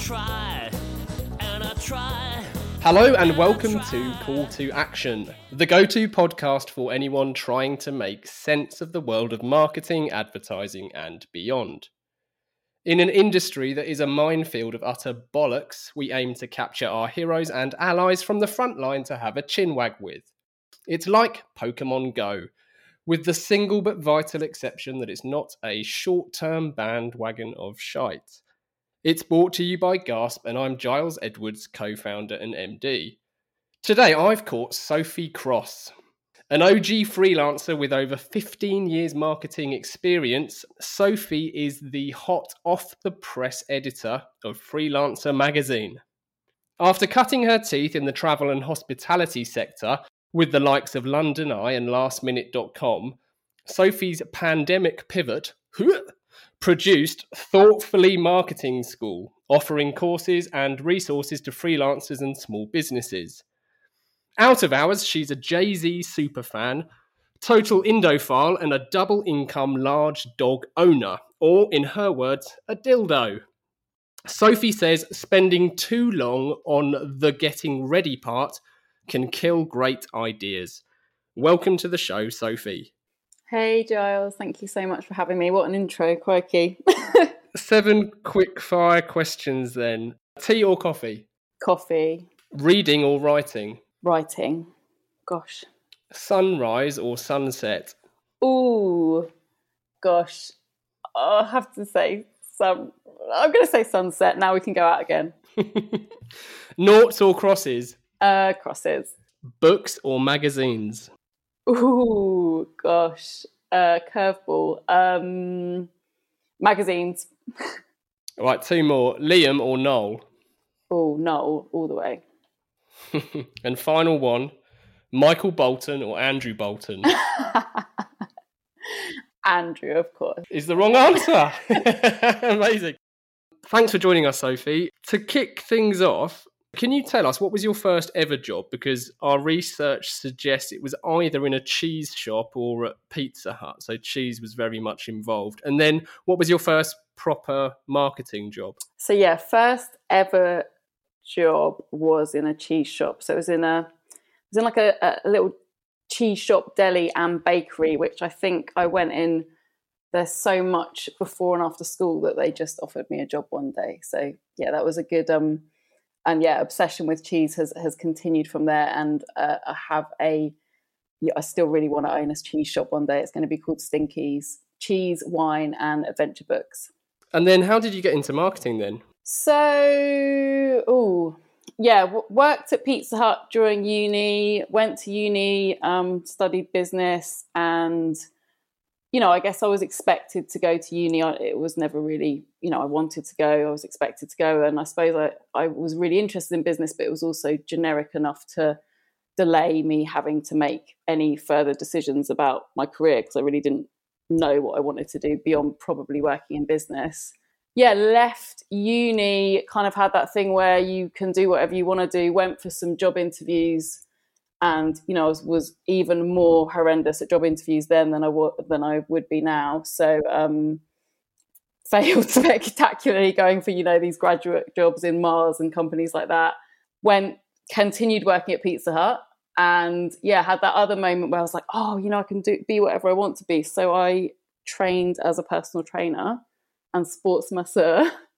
try and I try. Hello and welcome to Call to Action, the go to podcast for anyone trying to make sense of the world of marketing, advertising, and beyond. In an industry that is a minefield of utter bollocks, we aim to capture our heroes and allies from the front line to have a chinwag with. It's like Pokemon Go, with the single but vital exception that it's not a short term bandwagon of shite. It's brought to you by Gasp, and I'm Giles Edwards, co founder and MD. Today I've caught Sophie Cross. An OG freelancer with over 15 years marketing experience, Sophie is the hot off the press editor of Freelancer magazine. After cutting her teeth in the travel and hospitality sector with the likes of London Eye and lastminute.com, Sophie's pandemic pivot produced Thoughtfully Marketing School, offering courses and resources to freelancers and small businesses. Out of hours, she's a Jay Z superfan, total Indophile, and a double income large dog owner, or in her words, a dildo. Sophie says spending too long on the getting ready part can kill great ideas. Welcome to the show, Sophie. Hey Giles, thank you so much for having me. What an intro, quirky. Seven quick fire questions then. Tea or coffee? Coffee. Reading or writing? Writing. Gosh. Sunrise or sunset? Ooh, gosh. I have to say some. I'm going to say sunset. Now we can go out again. Noughts or crosses? Uh, crosses. Books or magazines? Ooh, gosh. Uh, curveball. Um, magazines. All right, two more. Liam or Noel? Oh, no, all the way. and final one. Michael Bolton or Andrew Bolton? Andrew, of course. Is the wrong answer. Amazing. Thanks for joining us, Sophie. To kick things off, can you tell us what was your first ever job? Because our research suggests it was either in a cheese shop or at Pizza Hut. So cheese was very much involved. And then what was your first proper marketing job? So yeah, first ever job was in a cheese shop. So it was in a it was in like a, a little cheese shop, deli and bakery, which I think I went in there's so much before and after school that they just offered me a job one day. So yeah, that was a good um and yeah, obsession with cheese has has continued from there. And uh, I have a, yeah, I still really want to own a cheese shop one day. It's going to be called Stinkies Cheese, Wine, and Adventure Books. And then, how did you get into marketing then? So, oh yeah, w- worked at Pizza Hut during uni. Went to uni, um, studied business, and you know, I guess I was expected to go to uni. It was never really, you know, I wanted to go. I was expected to go, and I suppose I, I was really interested in business, but it was also generic enough to delay me having to make any further decisions about my career because I really didn't know what I wanted to do beyond probably working in business. Yeah, left uni, kind of had that thing where you can do whatever you want to do. Went for some job interviews and you know I was, was, even more horrendous at job interviews then than I would than I would be now. So um, failed spectacularly going for you know these graduate jobs in Mars and companies like that. Went continued working at Pizza Hut and yeah had that other moment where I was like oh you know I can do be whatever I want to be. So I trained as a personal trainer and sports masseur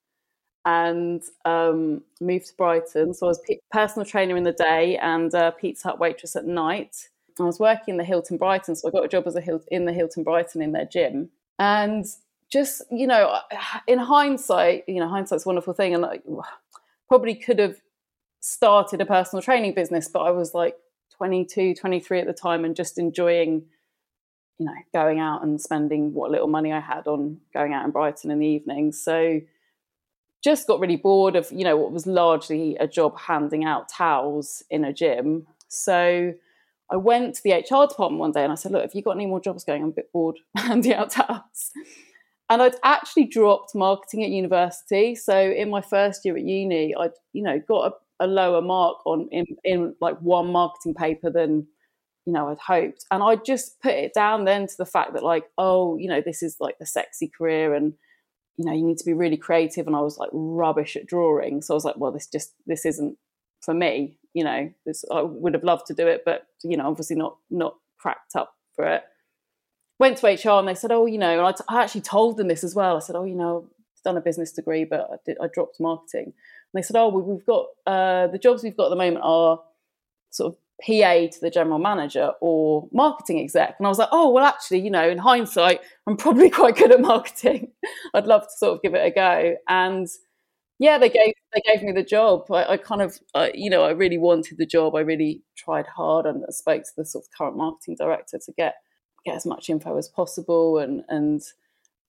and um, moved to Brighton. So I was personal trainer in the day and uh, Pizza Hut waitress at night. I was working in the Hilton Brighton, so I got a job as a in the Hilton Brighton in their gym. And just you know, in hindsight, you know, hindsight's a wonderful thing, and I probably could have started a personal training business, but I was like 22, 23 at the time, and just enjoying you know going out and spending what little money I had on going out in Brighton in the evenings. So just got really bored of you know what was largely a job handing out towels in a gym. So i went to the hr department one day and i said look have you got any more jobs going? I'm a bit bored handing out towels. And i'd actually dropped marketing at university. So in my first year at uni i'd you know got a, a lower mark on in, in like one marketing paper than you know I'd hoped. And I just put it down then to the fact that like, oh, you know, this is like the sexy career and you know, you need to be really creative. And I was like rubbish at drawing. So I was like, well, this just this isn't for me. You know, this I would have loved to do it, but you know, obviously not not cracked up for it. Went to HR and they said, oh, you know, and I, t- I actually told them this as well. I said, oh, you know, I've done a business degree, but I, did, I dropped marketing. And they said, oh, well, we've got uh, the jobs we've got at the moment are sort of PA to the general manager or marketing exec. And I was like, oh, well, actually, you know, in hindsight, I'm probably quite good at marketing. I'd love to sort of give it a go. And yeah, they gave they gave me the job. I, I kind of, you know, I really wanted the job. I really tried hard and spoke to the sort of current marketing director to get get as much info as possible. And and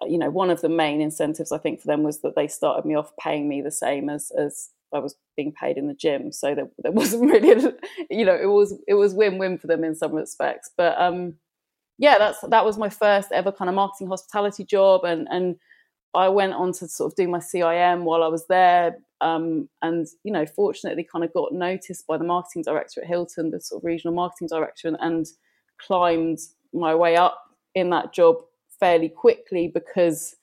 you know, one of the main incentives I think for them was that they started me off paying me the same as as I was being paid in the gym. So there, there wasn't really, you know, it was it was win win for them in some respects. But um, yeah, that's that was my first ever kind of marketing hospitality job, and and I went on to sort of do my CIM while I was there. Um, and you know, fortunately, kind of got noticed by the marketing director at Hilton, the sort of regional marketing director, and, and climbed my way up in that job fairly quickly because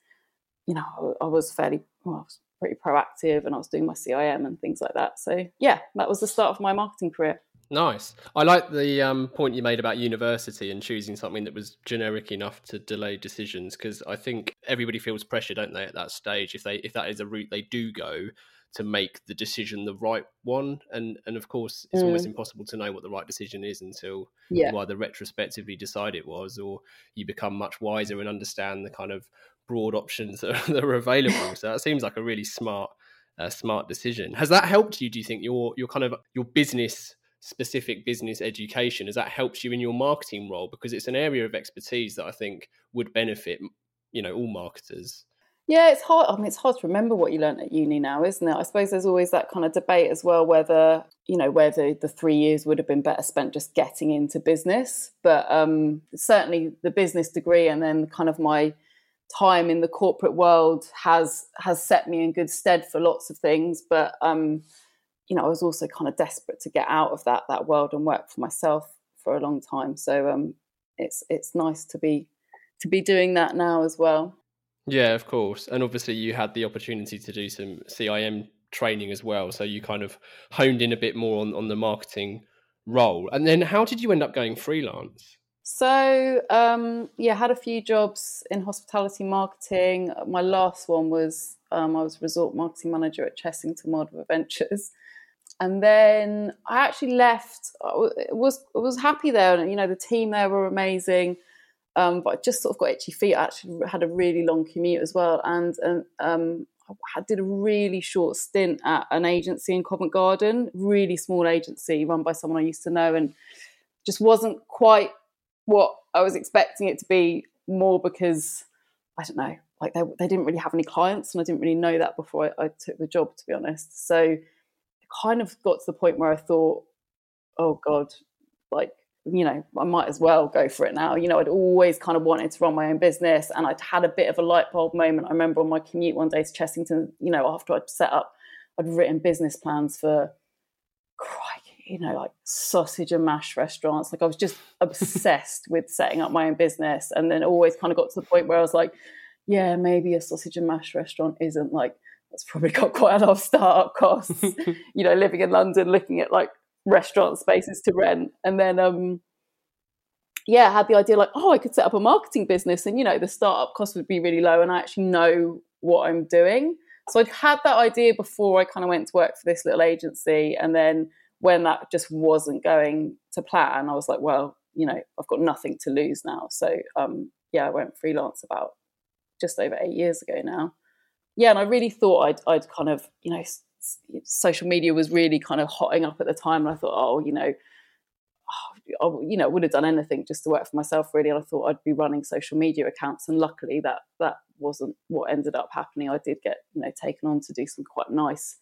you know I, I was fairly well, I was pretty proactive and I was doing my CIM and things like that. So yeah, that was the start of my marketing career. Nice. I like the um, point you made about university and choosing something that was generic enough to delay decisions because I think everybody feels pressure, don't they, at that stage if they if that is a route they do go to make the decision the right one. And and of course, it's mm. almost impossible to know what the right decision is until yeah. you either retrospectively decide it was, or you become much wiser and understand the kind of broad options that are, that are available. so that seems like a really smart, uh, smart decision. Has that helped you? Do you think your your kind of your business specific business education has that helped you in your marketing role because it's an area of expertise that I think would benefit you know all marketers. Yeah, it's hard. I mean, it's hard to remember what you learned at uni now, isn't it? I suppose there's always that kind of debate as well whether you know whether the three years would have been better spent just getting into business. But um, certainly the business degree and then kind of my time in the corporate world has has set me in good stead for lots of things but um you know i was also kind of desperate to get out of that that world and work for myself for a long time. So um it's it's nice to be to be doing that now as well. Yeah of course. And obviously you had the opportunity to do some cim training as well so you kind of honed in a bit more on on the marketing role. And then how did you end up going freelance so um, yeah, had a few jobs in hospitality marketing. My last one was um, I was resort marketing manager at Chessington Wild Adventures, and then I actually left. I was I was happy there, and you know the team there were amazing. Um, but I just sort of got itchy feet. I actually had a really long commute as well, and, and um, I did a really short stint at an agency in Covent Garden, really small agency run by someone I used to know, and just wasn't quite what I was expecting it to be more because I don't know, like they, they didn't really have any clients, and I didn't really know that before I, I took the job, to be honest. So it kind of got to the point where I thought, oh God, like, you know, I might as well go for it now. You know, I'd always kind of wanted to run my own business, and I'd had a bit of a light bulb moment. I remember on my commute one day to Chessington, you know, after I'd set up, I'd written business plans for you know, like sausage and mash restaurants. Like I was just obsessed with setting up my own business and then always kind of got to the point where I was like, yeah, maybe a sausage and mash restaurant isn't like, that's probably got quite a lot of startup costs, you know, living in London, looking at like restaurant spaces to rent. And then, um, yeah, I had the idea like, oh, I could set up a marketing business and, you know, the startup cost would be really low and I actually know what I'm doing. So I'd had that idea before I kind of went to work for this little agency. And then when that just wasn't going to plan, I was like, well, you know, I've got nothing to lose now. So um, yeah, I went freelance about just over eight years ago now. Yeah, and I really thought I'd I'd kind of you know social media was really kind of hotting up at the time, and I thought, oh, you know. Oh, I, you know, would have done anything just to work for myself, really. And I thought I'd be running social media accounts, and luckily that that wasn't what ended up happening. I did get, you know, taken on to do some quite nice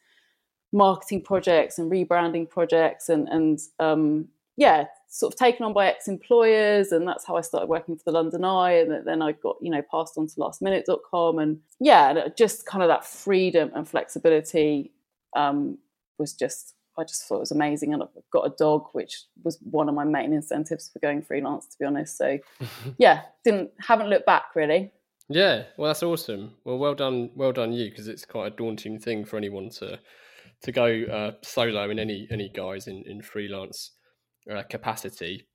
marketing projects and rebranding projects and and um, yeah sort of taken on by ex-employers and that's how I started working for the London Eye and then I got you know passed on to lastminute.com and yeah just kind of that freedom and flexibility um, was just I just thought it was amazing. And I've got a dog, which was one of my main incentives for going freelance, to be honest. So yeah, didn't haven't looked back really. Yeah, well, that's awesome. Well, well done, well done you, because it's quite a daunting thing for anyone to to go uh, solo in any any guys in in freelance uh, capacity.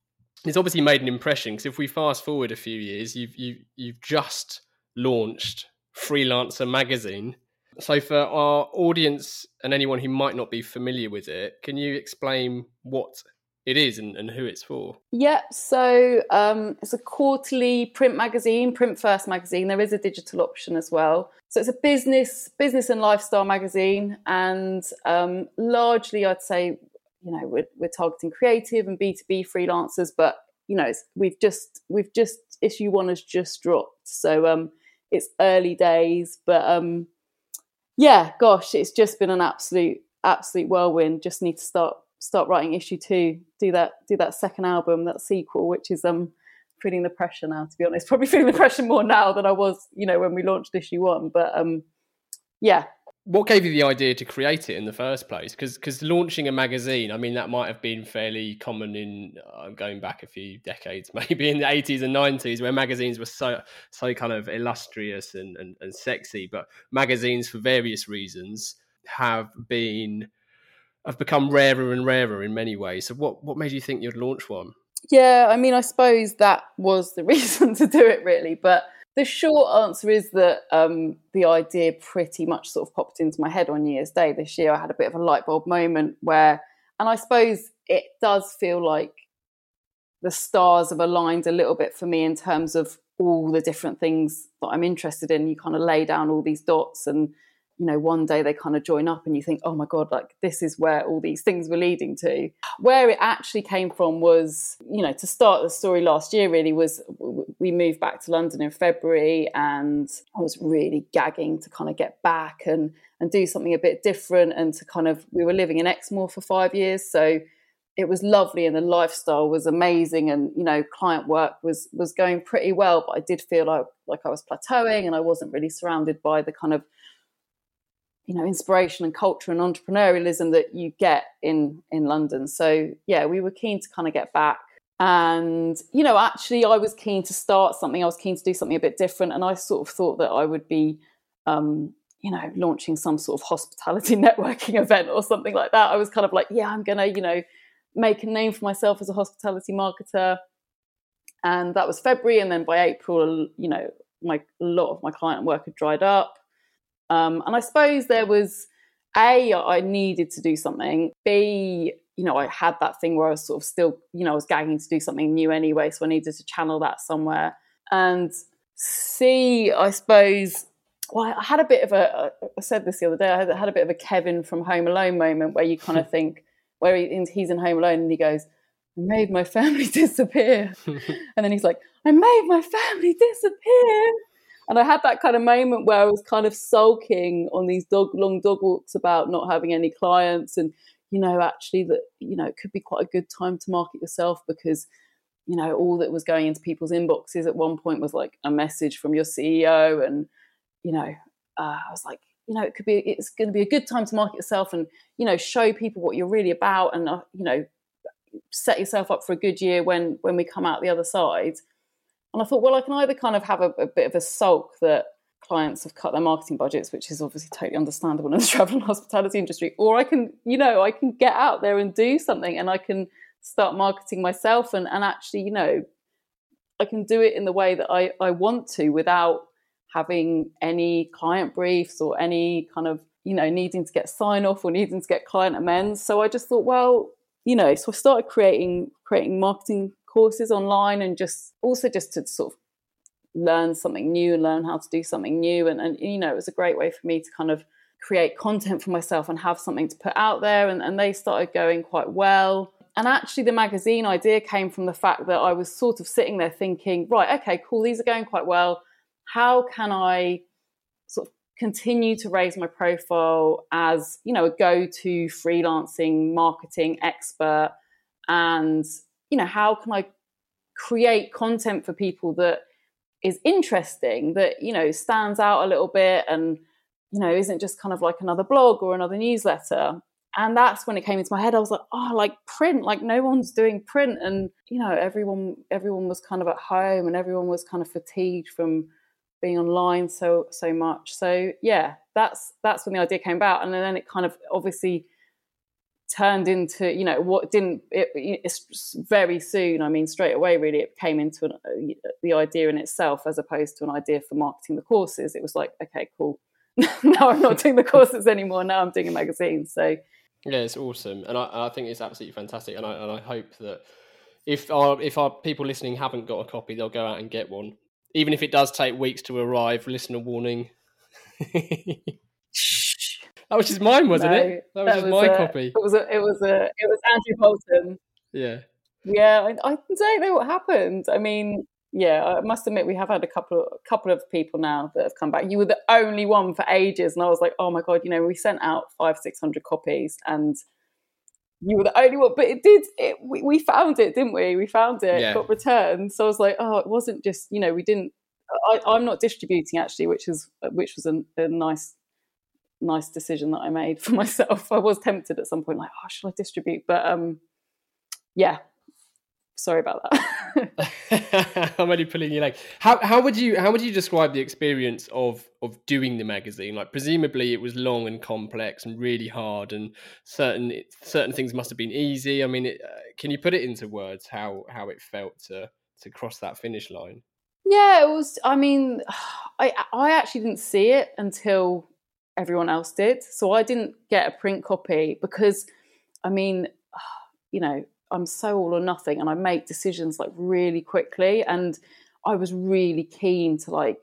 It's obviously made an impression because if we fast forward a few years, you've you you've just launched Freelancer magazine. So, for our audience and anyone who might not be familiar with it, can you explain what it is and, and who it's for? Yep. So um, it's a quarterly print magazine, print first magazine. There is a digital option as well. So it's a business, business and lifestyle magazine, and um, largely, I'd say, you know, we're, we're targeting creative and B two B freelancers, but you know, we've just we've just issue one has just dropped, so um, it's early days, but um, yeah, gosh, it's just been an absolute absolute whirlwind. Just need to start start writing issue two, do that do that second album, that sequel, which is um feeling the pressure now. To be honest, probably feeling the pressure more now than I was, you know, when we launched issue one. But um, yeah. What gave you the idea to create it in the first place? Because because launching a magazine, I mean, that might have been fairly common in uh, going back a few decades, maybe in the eighties and nineties, where magazines were so so kind of illustrious and, and, and sexy. But magazines, for various reasons, have been have become rarer and rarer in many ways. So what what made you think you'd launch one? Yeah, I mean, I suppose that was the reason to do it, really. But the short answer is that um, the idea pretty much sort of popped into my head on New Year's Day this year. I had a bit of a light bulb moment where, and I suppose it does feel like the stars have aligned a little bit for me in terms of all the different things that I'm interested in. You kind of lay down all these dots and you know one day they kind of join up and you think oh my god like this is where all these things were leading to. Where it actually came from was you know to start the story last year really was we moved back to london in february and i was really gagging to kind of get back and and do something a bit different and to kind of we were living in exmoor for five years so it was lovely and the lifestyle was amazing and you know client work was was going pretty well but i did feel like like i was plateauing and i wasn't really surrounded by the kind of you know inspiration and culture and entrepreneurialism that you get in in London. So yeah, we were keen to kind of get back. And you know, actually, I was keen to start something. I was keen to do something a bit different, and I sort of thought that I would be, um, you know, launching some sort of hospitality networking event or something like that. I was kind of like, yeah, I'm gonna, you know, make a name for myself as a hospitality marketer. And that was February, and then by April, you know, my a lot of my client work had dried up. Um, and I suppose there was a I needed to do something. B you know I had that thing where I was sort of still you know I was gagging to do something new anyway, so I needed to channel that somewhere. And C I suppose well, I had a bit of a. I said this the other day. I had a bit of a Kevin from Home Alone moment where you kind of think, where he, he's in Home Alone and he goes, "I made my family disappear," and then he's like, "I made my family disappear," And I had that kind of moment where I was kind of sulking on these dog long dog walks about not having any clients and you know actually that you know it could be quite a good time to market yourself because you know all that was going into people's inboxes at one point was like a message from your CEO and you know uh, I was like you know it could be it's going to be a good time to market yourself and you know show people what you're really about and uh, you know set yourself up for a good year when when we come out the other side and I thought, well, I can either kind of have a, a bit of a sulk that clients have cut their marketing budgets, which is obviously totally understandable in the travel and hospitality industry, or I can, you know, I can get out there and do something and I can start marketing myself and, and actually, you know, I can do it in the way that I, I want to without having any client briefs or any kind of, you know, needing to get sign off or needing to get client amends. So I just thought, well, you know, so I started creating creating marketing courses online and just also just to sort of learn something new and learn how to do something new. And, and you know, it was a great way for me to kind of create content for myself and have something to put out there. And, and they started going quite well. And actually, the magazine idea came from the fact that I was sort of sitting there thinking, right, okay, cool, these are going quite well. How can I sort of continue to raise my profile as, you know, a go to freelancing marketing expert and you know, how can I create content for people that is interesting, that, you know, stands out a little bit and, you know, isn't just kind of like another blog or another newsletter. and that's when it came into my head. I was like, oh, like print, like no one's doing print, and you know, everyone everyone was kind of at home, and everyone was kind of fatigued from being online so so much. So yeah, that's that's when the idea came about, and then it kind of obviously turned into you know what didn't it, it's very soon i mean straight away really it came into an, uh, the idea in itself as opposed to an idea for marketing the courses. It was like okay cool. Now i'm not doing the courses anymore. Now i'm doing a magazine. So yeah it's awesome. And i, I think it's absolutely fantastic. And I, and I hope that if our if our people listening haven't got a copy they'll go out and get one. Even if it does take weeks to arrive listener warning That was just mine, wasn't no, it? That was that just was my a, copy. It was a, it was a, it was Andrew Bolton. Yeah. Yeah, I, I don't know what happened. I mean, yeah, I must admit we have had a couple of a couple of people now that have come back. You were the only one for ages, and I was like, oh my god, you know, we sent out five six hundred copies, and you were the only one. But it did. It we, we found it, didn't we? We found it. Yeah. Got returned. So I was like, oh, it wasn't just you know we didn't. I, am not distributing actually, which is which was a, a nice nice decision that I made for myself. I was tempted at some point, like, oh, should I distribute? But um, yeah, sorry about that. I'm only pulling your leg. How how would you how would you describe the experience of of doing the magazine? Like, presumably it was long and complex and really hard, and certain certain things must have been easy. I mean, it, uh, can you put it into words how how it felt to to cross that finish line? Yeah, it was. I mean, I I actually didn't see it until everyone else did. So I didn't get a print copy because, I mean, you know, I'm so all or nothing and I make decisions like really quickly. And I was really keen to like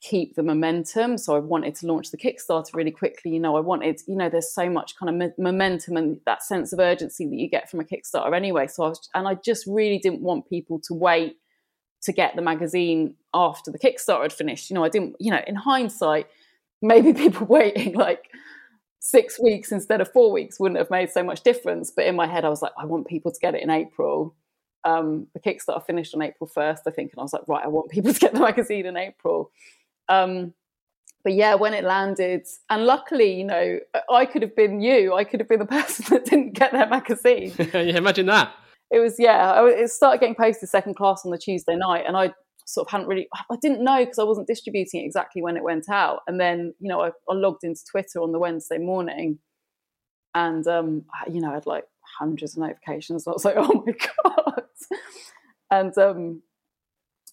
keep the momentum. So I wanted to launch the Kickstarter really quickly. You know, I wanted, you know, there's so much kind of momentum and that sense of urgency that you get from a Kickstarter anyway. So I was, and I just really didn't want people to wait to get the magazine after the Kickstarter had finished. You know, I didn't, you know, in hindsight, maybe people waiting like six weeks instead of four weeks wouldn't have made so much difference. But in my head, I was like, I want people to get it in April. Um, the Kickstarter finished on April 1st, I think. And I was like, right, I want people to get the magazine in April. Um, but yeah, when it landed, and luckily, you know, I could have been you. I could have been the person that didn't get their magazine. yeah, imagine that. It was, yeah, it started getting posted second class on the Tuesday night. And I sort of hadn't really I didn't know because I wasn't distributing it exactly when it went out. And then, you know, I, I logged into Twitter on the Wednesday morning and um, you know, I had like hundreds of notifications. I was like, oh my God. and um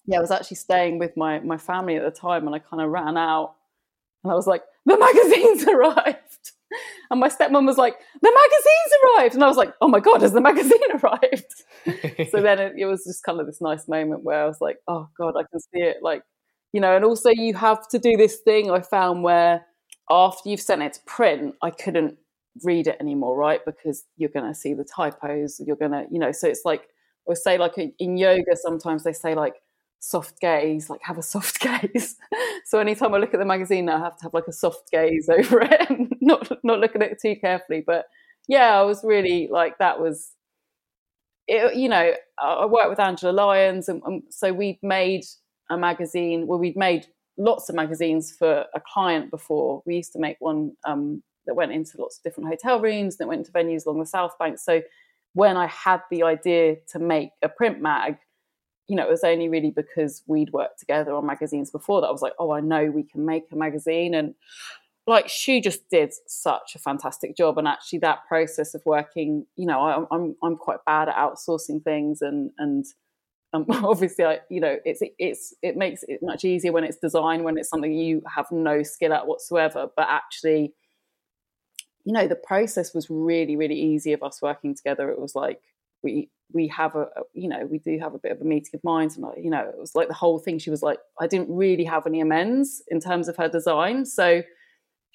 yeah, I was actually staying with my my family at the time and I kind of ran out and I was like, the magazine's arrived. And my stepmom was like, the magazine's arrived. And I was like, oh my God, has the magazine arrived? so then it, it, was just kind of this nice moment where I was like, oh God, I can see it. Like, you know, and also you have to do this thing I found where after you've sent it to print, I couldn't read it anymore, right? Because you're going to see the typos. You're going to, you know, so it's like, I say like in yoga, sometimes they say like, soft gaze, like have a soft gaze. so anytime I look at the magazine I have to have like a soft gaze over it not not look at it too carefully. But yeah, I was really like that was it, you know, I worked with Angela Lyons and, and so we'd made a magazine well we'd made lots of magazines for a client before. We used to make one um, that went into lots of different hotel rooms, and that went into venues along the South Bank. So when I had the idea to make a print mag, you know, it was only really because we'd worked together on magazines before that I was like, oh, I know we can make a magazine. And like she just did such a fantastic job. And actually, that process of working, you know, I, I'm I'm quite bad at outsourcing things, and and um, obviously, I you know, it's it's it makes it much easier when it's designed when it's something you have no skill at whatsoever. But actually, you know, the process was really really easy of us working together. It was like we we have a, you know we do have a bit of a meeting of minds and you know it was like the whole thing she was like i didn't really have any amends in terms of her design so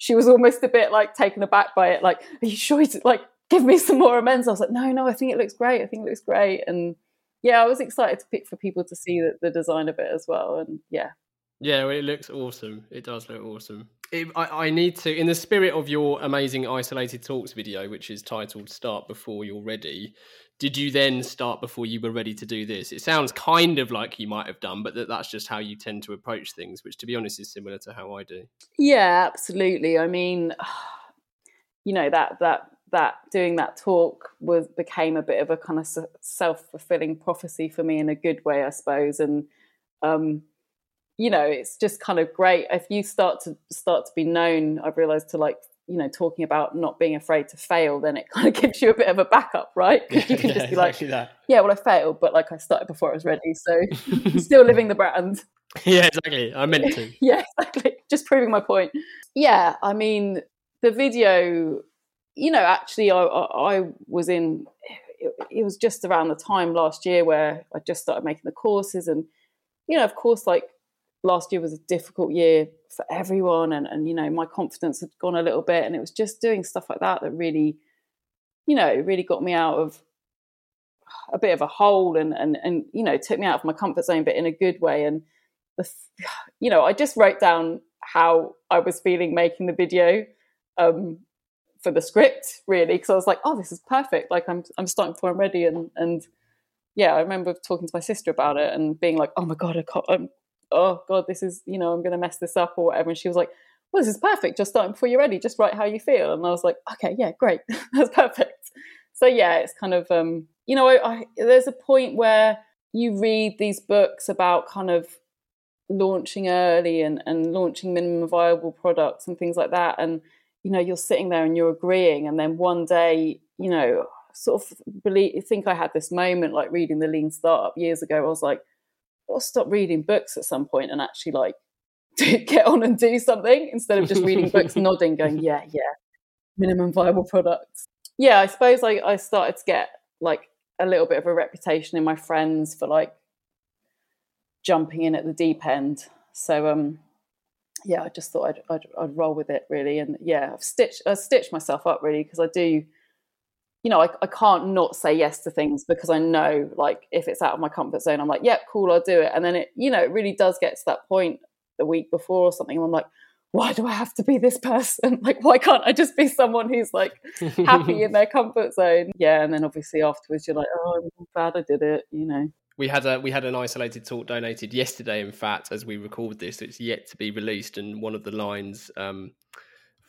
she was almost a bit like taken aback by it like are you sure you like give me some more amends? I was like no no i think it looks great i think it looks great. And yeah i was excited to pick for people to see the, the design of it as well and yeah. Yeah it looks awesome. It does look awesome it, I, I, need to, in the spirit of your amazing isolated talks video, which is titled "Start Before You're Ready." Did you then start before you were ready to do this? It sounds kind of like you might have done, but that, that's just how you tend to approach things, which, to be honest, is similar to how I do. Yeah, absolutely. I mean, you know that that that doing that talk was became a bit of a kind of self fulfilling prophecy for me in a good way, I suppose. And um, you know, it's just kind of great. If you start to start to be known. I've realised to like you know talking about not being afraid to fail then it kind of gives you a bit of a backup right? Because you can yeah, just be exactly like that. yeah well i failed but like i started before i was ready. So still living the brand. Yeah exactly. I meant to. Yeah exactly. Just proving my point. Yeah i mean the video you know actually i i, I was in it, it was just around the time last year where i just started making the courses and you know of course like last year was a difficult year for everyone and, and you know my confidence had gone a little bit and it was just doing stuff like that that really you know really got me out of a bit of a hole and and and you know took me out of my comfort zone but in a good way. And the you know I just wrote down how I was feeling making the video um, for the script really because I was like oh this is perfect. Like I'm I'm starting before I'm ready. And and yeah I remember talking to my sister about it and being like oh my god I can't, I'm oh god this is you know i'm going to mess this up or whatever. And she was like well this is perfect. Just starting before you're ready. Just write how you feel. And i was like okay yeah great. That's perfect. So yeah it's kind of um you know I, I, there's a point where you read these books about kind of launching early and, and launching minimum viable products and things like that. And you know you're sitting there and you're agreeing. And then one day you know sort of believe think i had this moment like reading the lean startup years ago. I was like got to stop reading books at some point and actually like get on and do something instead of just reading books, nodding, going, yeah, yeah, minimum viable products. Yeah, I suppose I, I started to get like a little bit of a reputation in my friends for like jumping in at the deep end. So um, yeah, I just thought I'd, I'd, I'd roll with it really, and yeah, I've stitched I stitched myself up really because I do you know, I, I can't not say yes to things because I know, like, if it's out of my comfort zone, I'm like, yeah, cool, I'll do it. And then it, you know, it really does get to that point the week before or something. And I'm like, why do I have to be this person? Like, why can't I just be someone who's like happy in their comfort zone? Yeah. And then obviously afterwards, you're like, oh, I'm glad I did it, you know. We had a we had an isolated talk donated yesterday. In fact, as we record this, it's yet to be released, and one of the lines um,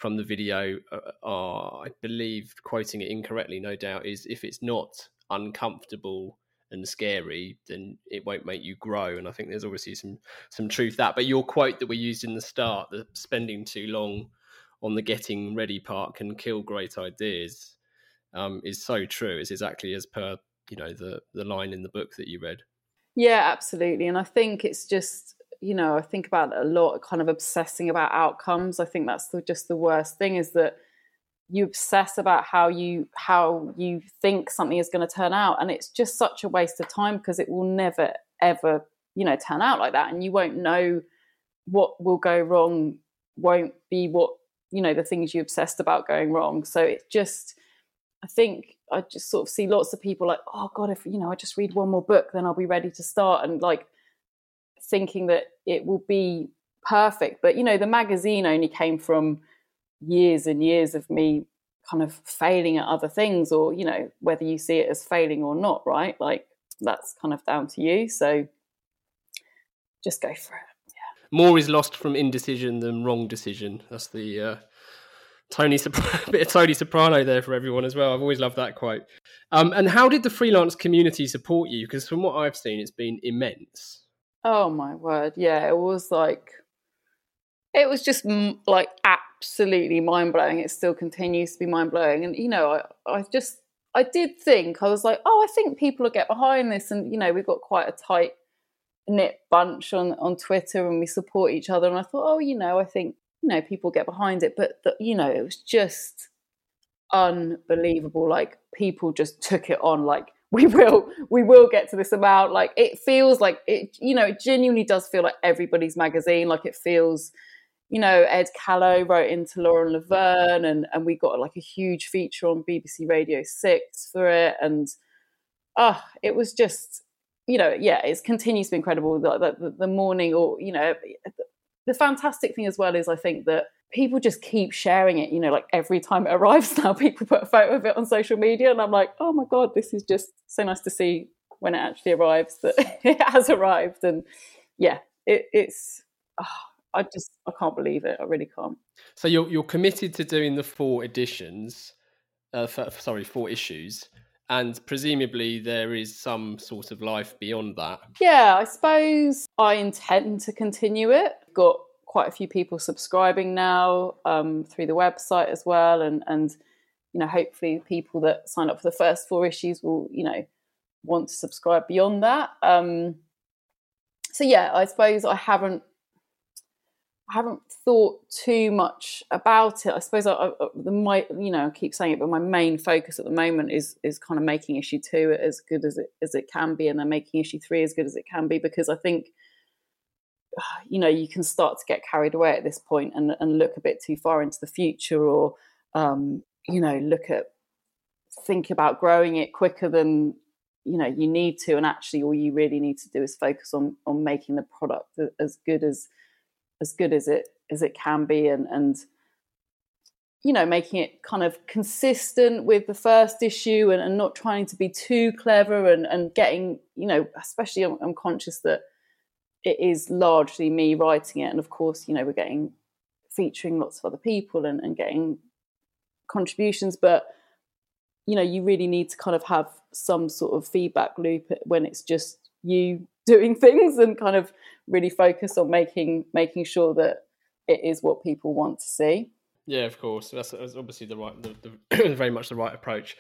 from the video uh, are, I believe, quoting it incorrectly, no doubt, is if it's not uncomfortable and scary, then it won't make you grow. And I think there's obviously some some truth that. But your quote that we used in the start, the spending too long on the getting ready part can kill great ideas, um, is so true. It's exactly as per you know the the line in the book that you read. Yeah, absolutely. And I think it's just you know, I think about a lot, kind of obsessing about outcomes. I think that's the, just the worst thing is that you obsess about how you how you think something is going to turn out, and it's just such a waste of time because it will never ever you know turn out like that, and you won't know what will go wrong. Won't be what you know the things you obsessed about going wrong. So it's just, I think I just sort of see lots of people like, oh God, if you know I just read one more book, then I'll be ready to start, and like thinking that it will be perfect. But you know, the magazine only came from years and years of me kind of failing at other things, or you know, whether you see it as failing or not, right? Like that's kind of down to you. So just go for it. More is lost from indecision than wrong decision. That's the uh, Tony bit of Tony Soprano there for everyone as well. I've always loved that quote. Um, and how did the freelance community support you? Because from what I've seen, it's been immense. Oh my word. Yeah, it was like, it was just like absolutely mind blowing. It still continues to be mind blowing. And, you know, I, I just, I did think, I was like, oh, I think people will get behind this. And, you know, we've got quite a tight knit bunch on, on Twitter and we support each other. And I thought, oh, you know, I think, you know, people get behind it. But, the, you know, it was just unbelievable. Like people just took it on like, we will we will get to this amount. Like it feels like it you know it genuinely does feel like everybody's magazine. Like it feels you know ed callow wrote into lauren laverne and and we got like a huge feature on bbc radio 6 for it. And oh, it was just you know yeah it's continues to be incredible. The, the, the morning or you know the fantastic thing as well is i think that people just keep sharing it. You know, like every time it arrives now, people put a photo of it on social media, and I'm like, oh my god, this is just so nice to see when it actually arrives that it has arrived. And yeah, it, it's. Oh, I just I can't believe it. I really can't. So you're you're committed to doing the four editions. uh, for, sorry, four issues, and presumably there is some sort of life beyond that. Yeah, I suppose I intend to continue it. Got quite a few people subscribing now um, through the website as well, and and you know hopefully people that sign up for the first four issues will you know want to subscribe beyond that. Um, so yeah, I suppose I haven't I haven't thought too much about it. I suppose I, I, my you know I keep saying it, but my main focus at the moment is is kind of making issue two as good as it as it can be, and then making issue three as good as it can be because I think you know you can start to get carried away at this point and and look a bit too far into the future, or um, you know look at think about growing it quicker than you know you need to, and actually all you really need to do is focus on on making the product as good as as good as it as it can be and and you know making it kind of consistent with the first issue and, and not trying to be too clever and and getting you know especially I'm, I'm conscious that it is largely me writing it and of course you know we're getting featuring lots of other people and, and getting contributions but you know you really need to kind of have some sort of feedback loop when it's just you doing things and kind of really focus on making making sure that it is what people want to see. Yeah, of course. That's, that's obviously the right, the, the, very much the right approach.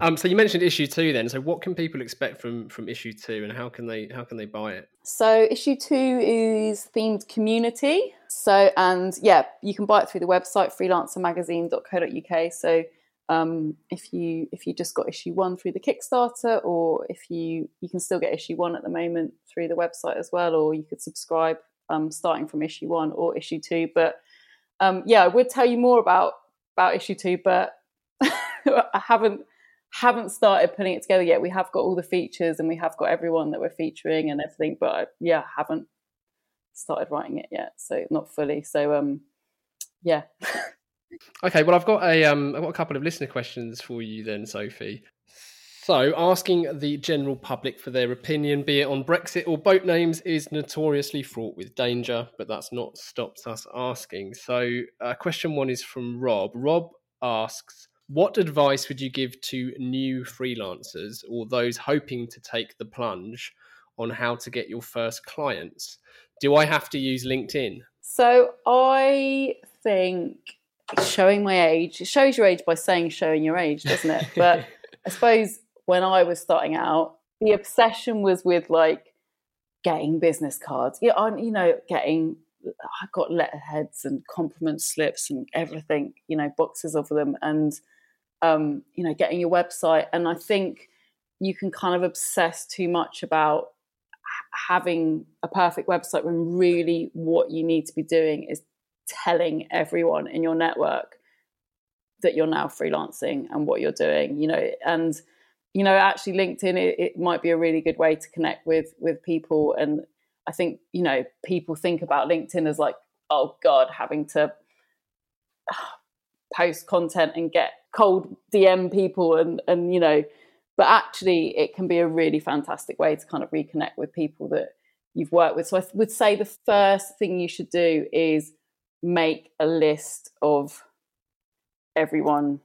Um, so you mentioned issue two, then. So what can people expect from from issue two, and how can they how can they buy it? So issue two is themed community. So and yeah, you can buy it through the website freelancermagazine.co.uk. So um, if you if you just got issue one through the Kickstarter, or if you you can still get issue one at the moment through the website as well, or you could subscribe um, starting from issue one or issue two. But um, yeah, I would tell you more about about issue two, but I haven't haven't started putting it together yet. We have got all the features and we have got everyone that we're featuring and everything, but I, yeah, haven't started writing it yet, so not fully. So um, yeah. Okay, well, I've got a um, I've got a couple of listener questions for you then, Sophie. So, asking the general public for their opinion, be it on Brexit or boat names, is notoriously fraught with danger, but that's not stopped us asking. So, uh, question one is from Rob. Rob asks, What advice would you give to new freelancers or those hoping to take the plunge on how to get your first clients? Do I have to use LinkedIn? So, I think showing my age. It shows your age by saying showing your age, doesn't it? But I suppose when I was starting out, the obsession was with like getting business cards. Yeah, I'm, you know, getting I got letterheads and compliment slips and everything, you know, boxes of them and um, you know, getting your website. And I think you can kind of obsess too much about having a perfect website when really what you need to be doing is telling everyone in your network that you're now freelancing and what you're doing you know and you know actually linkedin it, it, might be a really good way to connect with with people. And i think you know people think about linkedin as like oh god having to ah, post content and get cold dm people and and you know but actually it can be a really fantastic way to kind of reconnect with people that you've worked with. So i would say the first thing you should do is make a list of everyone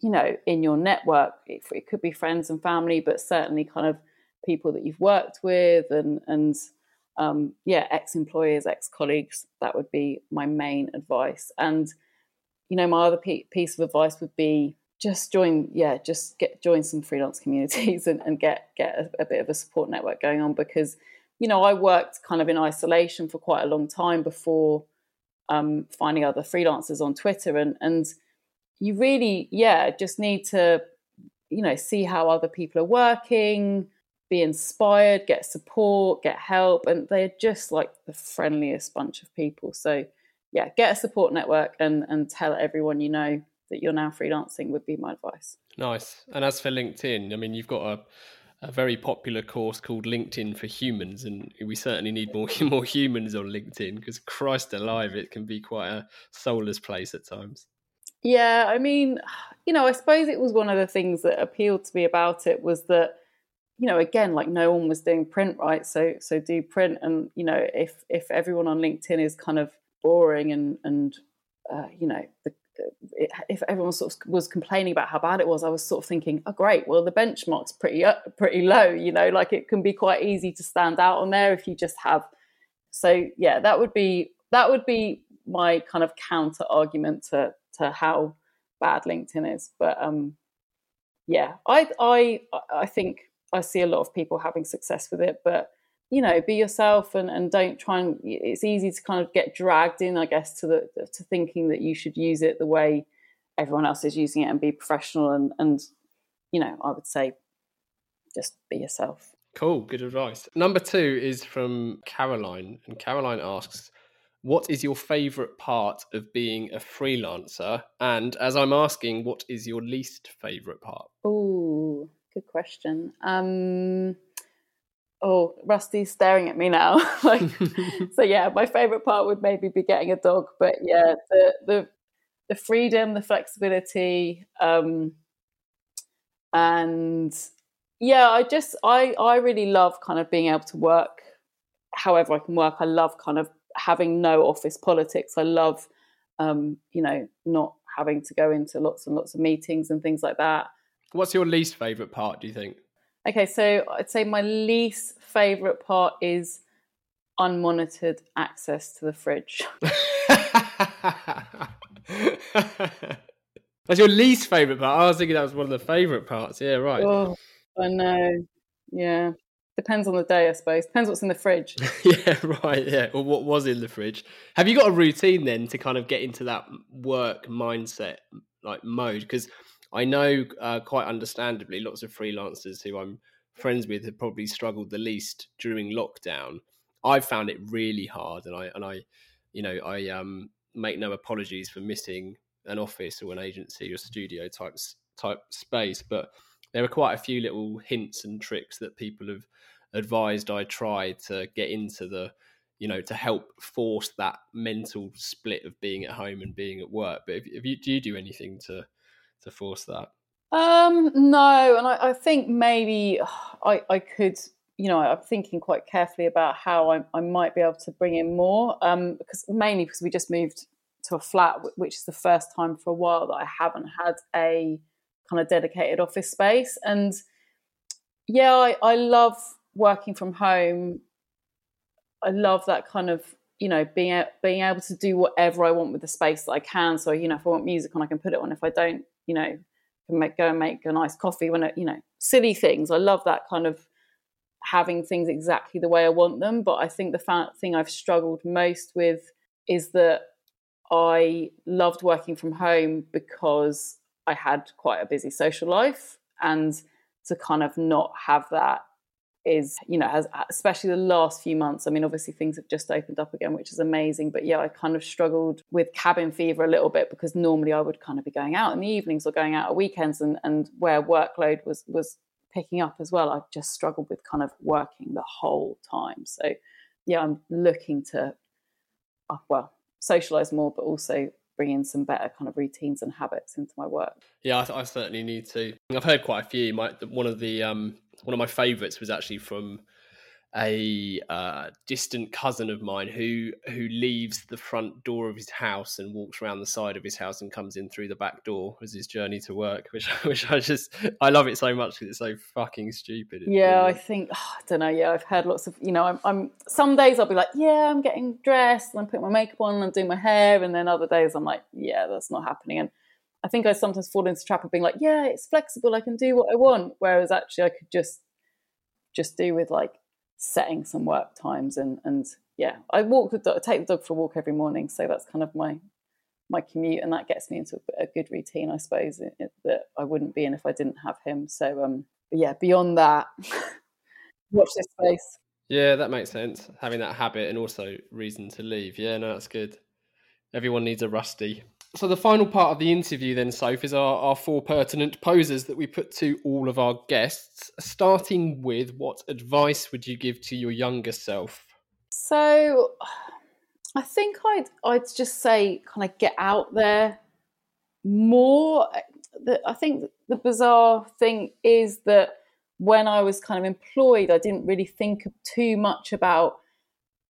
you know in your network. It, it, could be friends and family but certainly kind of people that you've worked with and and um, yeah ex-employers ex-colleagues that would be my main advice. And you know my other piece of advice would be just join yeah just get join some freelance communities and, and get get a, a bit of a support network going on because you know i worked kind of in isolation for quite a long time before um, finding other freelancers on Twitter, and and you really, yeah, just need to, you know, see how other people are working, be inspired, get support, get help, and they're just like the friendliest bunch of people. So, yeah, get a support network and and tell everyone you know that you're now freelancing would be my advice. Nice. And as for LinkedIn, I mean, you've got a a very popular course called LinkedIn for Humans, and we certainly need more more humans on LinkedIn because Christ alive, it can be quite a soulless place at times. Yeah, I mean, you know, I suppose it was one of the things that appealed to me about it was that, you know, again, like no one was doing print, right? So so do print, and you know, if if everyone on LinkedIn is kind of boring and and uh, you know the if everyone sort of was complaining about how bad it was, I was sort of thinking, oh great, well the benchmark's pretty pretty low, you know, like it can be quite easy to stand out on there if you just have. So yeah, that would be that would be my kind of counter argument to to how bad LinkedIn is. But um, yeah, I I I think I see a lot of people having success with it, but you know, be yourself and, and don't try and. It's easy to kind of get dragged in, I guess, to the to thinking that you should use it the way everyone else is using it and be professional and and you know, I would say just be yourself. Cool, good advice. Number two is from Caroline, and Caroline asks, "What is your favourite part of being a freelancer?" And as I'm asking, what is your least favourite part? Oh, good question. Um, oh, Rusty's staring at me now. like, so yeah, my favorite part would maybe be getting a dog, but yeah, the the the freedom, the flexibility, um, and yeah, I just I I really love kind of being able to work however I can work. I love kind of having no office politics. I love um, you know not having to go into lots and lots of meetings and things like that. What's your least favorite part? Do you think? Okay, so I'd say my least favorite part is unmonitored access to the fridge. That's your least favorite part. I was thinking that was one of the favorite parts. Yeah, right. Oh, I know. Yeah. Depends on the day, I suppose. Depends what's in the fridge. yeah, right. Yeah. Or what was in the fridge. Have you got a routine then to kind of get into that work mindset like mode? Because I know uh, quite understandably lots of freelancers who I'm friends with have probably struggled the least during lockdown. I've found it really hard, and I and I, you know, I um, make no apologies for missing an office or an agency or studio type type space, but there are quite a few little hints and tricks that people have advised I try to get into the you know to help force that mental split of being at home and being at work but if, if you do you do anything to to force that? Um, no, and I, I think maybe I, I could, you know, I'm thinking quite carefully about how I, I might be able to bring in more, um, because mainly because we just moved to a flat, which is the first time for a while that I haven't had a kind of dedicated office space. And yeah, I, I love working from home. I love that kind of you know being being able to do whatever I want with the space that I can. So you know, if I want music on, I can put it on. If I don't, you know, can make, go and make a nice coffee when it, you know, silly things. I love that kind of having things exactly the way I want them. But I think the thing I've struggled most with is that I loved working from home because I had quite a busy social life and to kind of not have that is you know has especially the last few months i mean obviously things have just opened up again which is amazing but yeah i kind of struggled with cabin fever a little bit because normally i would kind of be going out in the evenings or going out at weekends and and where workload was was picking up as well i've just struggled with kind of working the whole time. So yeah i'm looking to uh, well socialize more but also bring in some better kind of routines and habits into my work. Yeah i, I certainly need to. I've heard quite a few. My one of the um one of my favorites was actually from a uh, distant cousin of mine who who leaves the front door of his house and walks around the side of his house and comes in through the back door as his journey to work which which I just I love it so much because it's so fucking stupid yeah. I think oh, I don't know yeah I've heard lots of you know I'm, I'm some days I'll be like yeah I'm getting dressed and I'm putting my makeup on and I'm doing my hair and then other days I'm like yeah that's not happening and I think I sometimes fall into the trap of being like, yeah, it's flexible. I can do what I want. Whereas actually, I could just just do with like setting some work times and and yeah, I walk the dog, I take the dog for a walk every morning, so that's kind of my my commute, and that gets me into a, good routine, I suppose, it, it, that I wouldn't be in if I didn't have him. So um, yeah, beyond that, watch this space. Yeah, that makes sense. Having that habit and also reason to leave. Yeah, no, that's good. Everyone needs a rusty. So the final part of the interview then, Soph, is our, our four pertinent poses that we put to all of our guests, starting with what advice would you give to your younger self? So I think I'd I'd just say kind of get out there more. I think the bizarre thing is that when I was kind of employed, I didn't really think too much about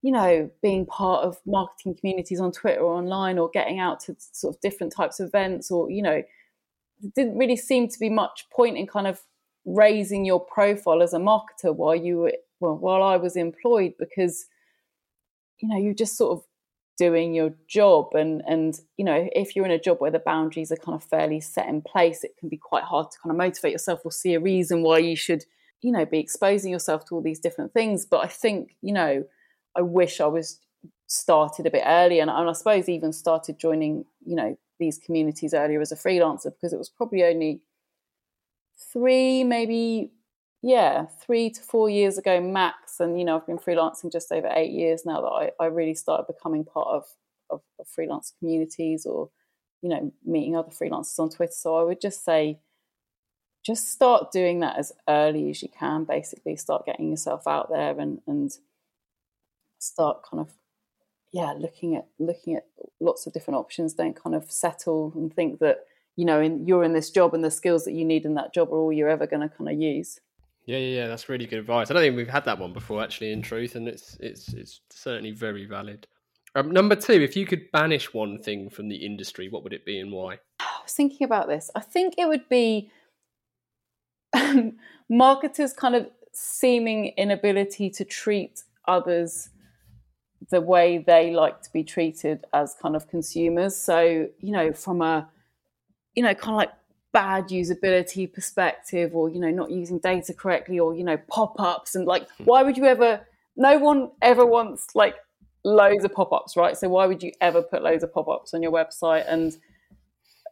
you know, being part of marketing communities on Twitter or online or getting out to sort of different types of events or, you know, didn't really seem to be much point in kind of raising your profile as a marketer while you were, well, while I was employed because, you know, you just sort of doing your job and and you know if you're in a job where the boundaries are kind of fairly set in place it can be quite hard to kind of motivate yourself or see a reason why you should you know be exposing yourself to all these different things. But i think you know i wish i was started a bit earlier and, and i suppose even started joining you know these communities earlier as a freelancer because it was probably only three maybe yeah, three to four years ago max. And, you know, I've been freelancing just over eight years now that I, I really started becoming part of, of, of freelance communities or, you know, meeting other freelancers on Twitter. So I would just say, just start doing that as early as you can, basically start getting yourself out there and, and start kind of yeah looking at looking at lots of different options don't kind of settle and think that you know in, you're in this job and the skills that you need in that job are all you're ever going to kind of use yeah, yeah, yeah, that's really good advice. I don't think we've had that one before, actually. In truth, and it's it's it's certainly very valid. Um, number two, if you could banish one thing from the industry, what would it be and why? I was thinking about this. I think it would be marketers' kind of seeming inability to treat others the way they like to be treated as kind of consumers. So, you know, from a, you know, kind of like bad usability perspective or you know not using data correctly or you know pop-ups and like hmm. why would you ever no one ever wants like loads of pop-ups right so why would you ever put loads of pop-ups on your website and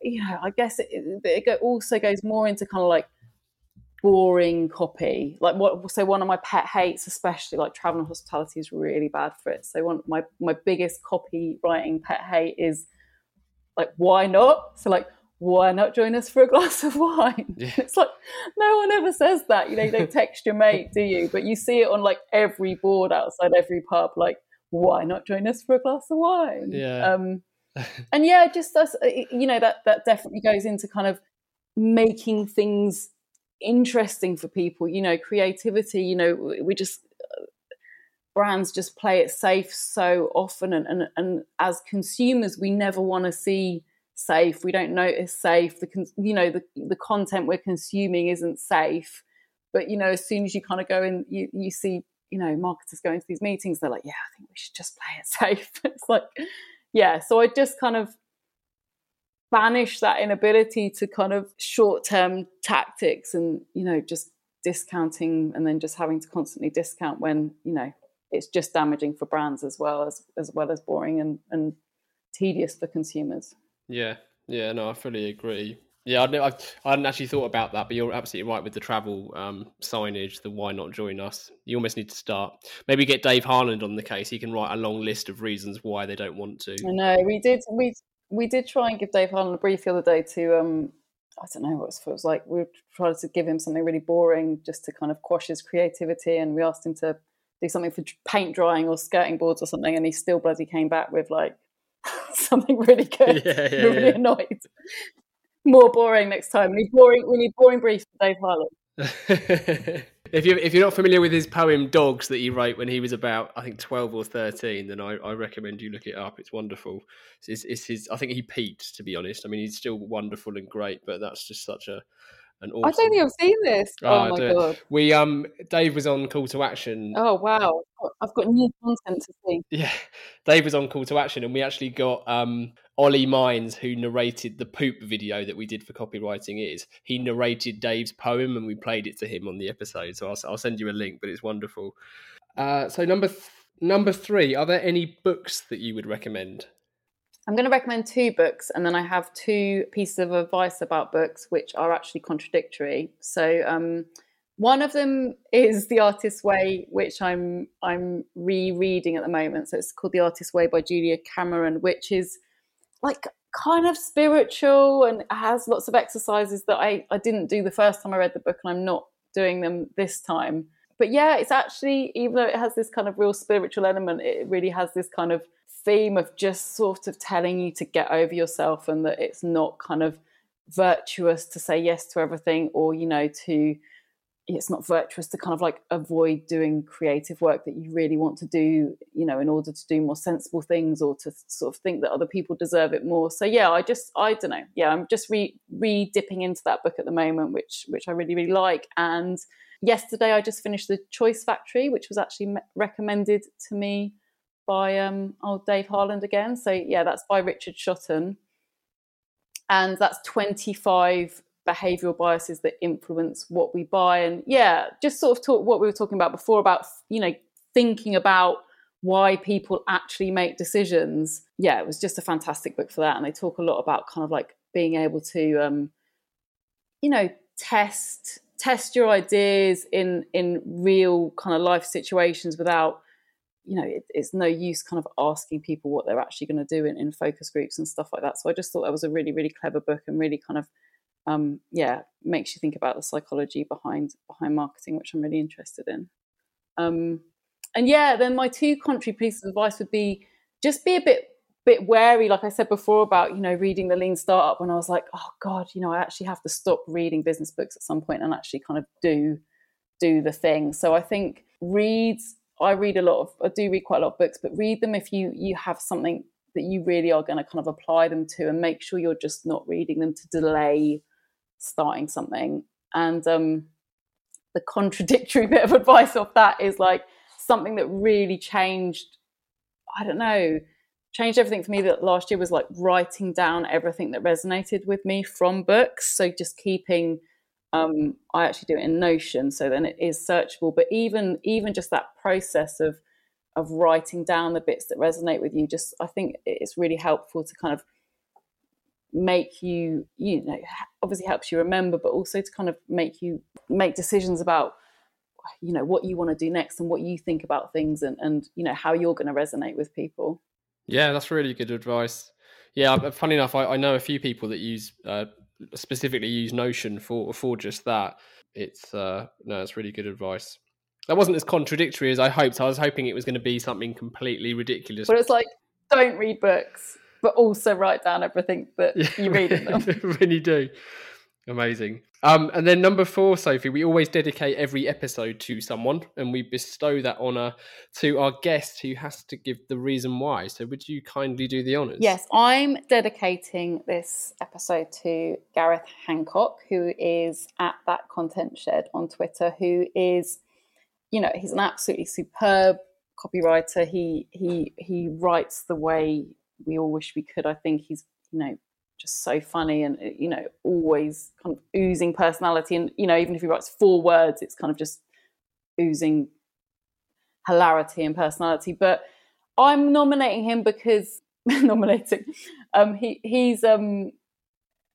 you know i guess it, it also goes more into kind of like boring copy like what so one of my pet hates especially like travel and hospitality is really bad for it so one my my biggest copywriting pet hate is like why not so like why not join us for a glass of wine? Yeah. It's like no one ever says that. You know, you don't text your mate, do you? But you see it on like every board outside every pub. Like, why not join us for a glass of wine? Yeah. Um, and yeah, just us. Uh, you know, that that definitely goes into kind of making things interesting for people. You know, creativity. You know, we just uh, brands just play it safe so often, and and, and as consumers, we never want to see safe we don't notice safe the you know the, the content we're consuming isn't safe but you know as soon as you kind of go in you, you see you know marketers go into these meetings they're like yeah i think we should just play it safe it's like yeah so i just kind of banish that inability to kind of short-term tactics and you know just discounting and then just having to constantly discount when you know it's just damaging for brands as well as as well as boring and and tedious for consumers yeah, yeah, no, I fully agree. Yeah, I, I, I hadn't actually thought about that, but you're absolutely right with the travel um, signage. The why not join us? You almost need to start. Maybe get Dave Harland on the case. He can write a long list of reasons why they don't want to. I know we did. We we did try and give Dave Harland a brief the other day to um, I don't know what it was like. We tried to give him something really boring just to kind of quash his creativity, and we asked him to do something for paint drying or skirting boards or something, and he still bloody came back with like something really good. Yeah, yeah, really yeah. annoyed. More boring next time. We need boring. We need boring briefs for Dave Harland. if you if you're not familiar with his poem "Dogs" that he wrote when he was about I think twelve or thirteen, then I, I recommend you look it up. It's wonderful. It's, it's, his. I think he peaked. To be honest, I mean he's still wonderful and great, but that's just such a an awesome... I don't think I've seen this. Oh, oh my god! We um, Dave was on Call to Action. Oh wow! I've got new content to see. Yeah, Dave was on Call to Action, and we actually got um, Ollie Mines, who narrated the poop video that we did for copywriting. Is he narrated Dave's poem, and we played it to him on the episode. So I'll, I'll send you a link, but it's wonderful. Uh, so number th- number three, are there any books that you would recommend? I'm going to recommend two books, and then I have two pieces of advice about books which are actually contradictory. So, um, one of them is The Artist's Way, which I'm I'm rereading at the moment. So it's called The Artist's Way by Julia Cameron, which is like kind of spiritual and has lots of exercises that I, I didn't do the first time I read the book, and I'm not doing them this time. But yeah, it's actually even though it has this kind of real spiritual element, it really has this kind of theme of just sort of telling you to get over yourself and that it's not kind of virtuous to say yes to everything or you know to it's not virtuous to kind of like avoid doing creative work that you really want to do, you know, in order to do more sensible things or to sort of think that other people deserve it more. So yeah, I just I don't know. Yeah, I'm just re re dipping into that book at the moment, which which I really really like. And yesterday I just finished the Choice Factory, which was actually recommended to me by um old Dave Harland again. So yeah, that's by Richard Shotton. And that's 25 behavioral biases that influence what we buy and yeah just sort of talk what we were talking about before about you know thinking about why people actually make decisions yeah it was just a fantastic book for that and they talk a lot about kind of like being able to um you know test test your ideas in in real kind of life situations without you know it, it's no use kind of asking people what they're actually going to do in, in focus groups and stuff like that so i just thought that was a really really clever book and really kind of um, yeah, makes you think about the psychology behind behind marketing, which I'm really interested in. Um, and yeah, then my two contrary pieces of advice would be just be a bit bit wary, like I said before about you know reading the Lean Startup. When I was like, oh god, you know, I actually have to stop reading business books at some point and actually kind of do do the thing. So I think reads. I read a lot of, I do read quite a lot of books, but read them if you you have something that you really are going to kind of apply them to, and make sure you're just not reading them to delay starting something. And um, the contradictory bit of advice of that is like something that really changed. I don't know, changed everything for me. That last year was like writing down everything that resonated with me from books. So just keeping. Um, I actually do it in Notion, so then it is searchable. But even even just that process of of writing down the bits that resonate with you, just I think it's really helpful to kind of make you you know obviously helps you remember but also to kind of make you make decisions about you know what you want to do next and what you think about things and and you know how you're going to resonate with people yeah that's really good advice yeah funny enough i, I know a few people that use uh, specifically use notion for for just that it's uh no it's really good advice that wasn't as contradictory as i hoped i was hoping it was going to be something completely ridiculous but it's like don't read books but also write down everything that you read in them. when you do. Amazing. Um, and then number four, Sophie, we always dedicate every episode to someone and we bestow that honour to our guest who has to give the reason why. So would you kindly do the honours? Yes, I'm dedicating this episode to Gareth Hancock, who is at that content shed on Twitter, who is, you know, he's an absolutely superb copywriter. He he he writes the way we all wish we could. I think he's, you know, just so funny and uh, you know always kind of oozing personality. And you know even if he writes four words it's kind of just oozing hilarity and personality. But i'm nominating him because nominating um he he's um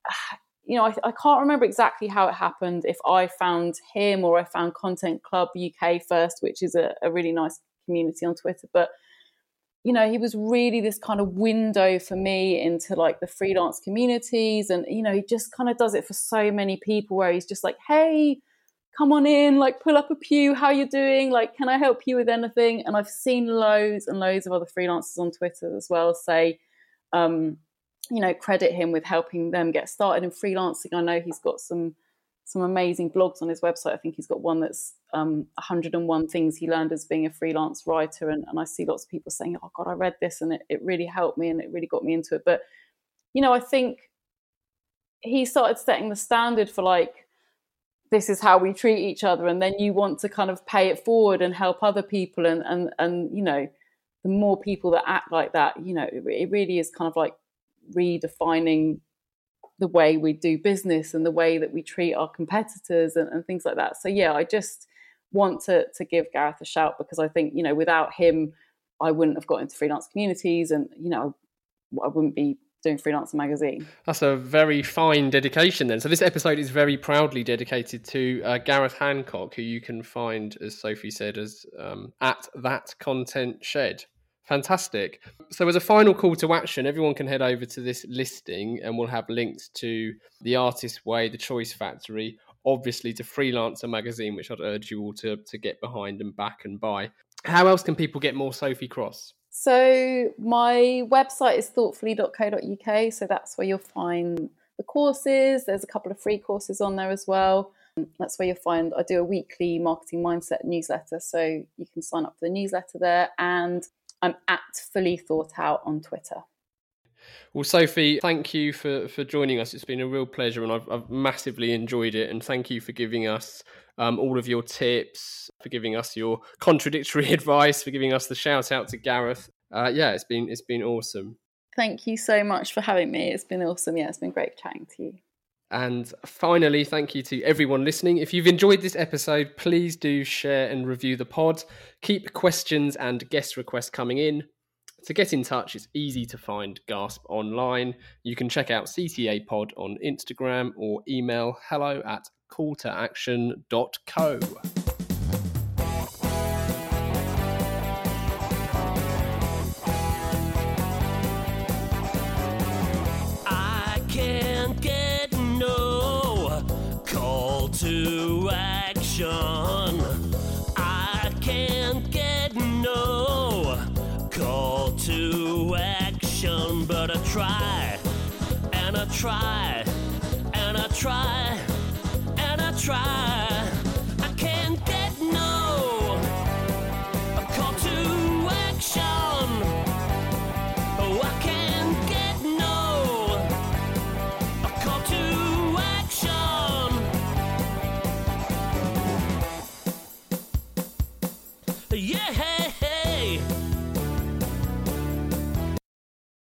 you know I, I can't remember exactly how it happened. If i found him or i found content club uk first which is a, a really nice community on twitter but you know, he was really this kind of window for me into like the freelance communities. And, you know, he just kind of does it for so many people where he's just like, hey, come on in, like pull up a pew, how you doing? Like, can I help you with anything? And I've seen loads and loads of other freelancers on Twitter as well say, um, you know, credit him with helping them get started in freelancing. I know he's got some some amazing blogs on his website. I think he's got one that's um, 101 things he learned as being a freelance writer. And, and I see lots of people saying, oh, God, I read this and it, it really helped me and it really got me into it. But, you know, I think he started setting the standard for like, this is how we treat each other. And then you want to kind of pay it forward and help other people. And, and, and you know, the more people that act like that, you know, it, it really is kind of like redefining the way we do business and the way that we treat our competitors and, and things like that. So yeah, I just want to to give Gareth a shout because I think you know without him, I wouldn't have got into freelance communities, and you know I wouldn't be doing freelancer magazine. That's a very fine dedication then. So this episode is very proudly dedicated to uh, Gareth Hancock, who you can find, as Sophie said, as um, at that content shed. Fantastic. So, as a final call to action, everyone can head over to this listing and we'll have links to The Artist Way, The Choice Factory, obviously to Freelancer magazine, which I'd urge you all to, to get behind and back and buy. How else can people get more Sophie Cross? So, my website is thoughtfully.co.uk. So, that's where you'll find the courses. There's a couple of free courses on there as well. That's where you'll find I do a weekly marketing mindset newsletter. So you can sign up for the newsletter there. And I'm at fully thought out on Twitter. Well, Sophie, thank you for, for joining us. It's been a real pleasure and I've, I've massively enjoyed it. And thank you for giving us um, all of your tips, for giving us your contradictory advice, for giving us the shout out to Gareth. Uh, yeah, it's been it's been awesome. Thank you so much for having me. It's been awesome. Yeah, it's been great chatting to you. And finally, thank you to everyone listening. If you've enjoyed this episode, please do share and review the pod. Keep questions and guest requests coming in. To get in touch, it's easy to find Gasp online. You can check out CTA Pod on Instagram or email hello at calltoaction.co. try.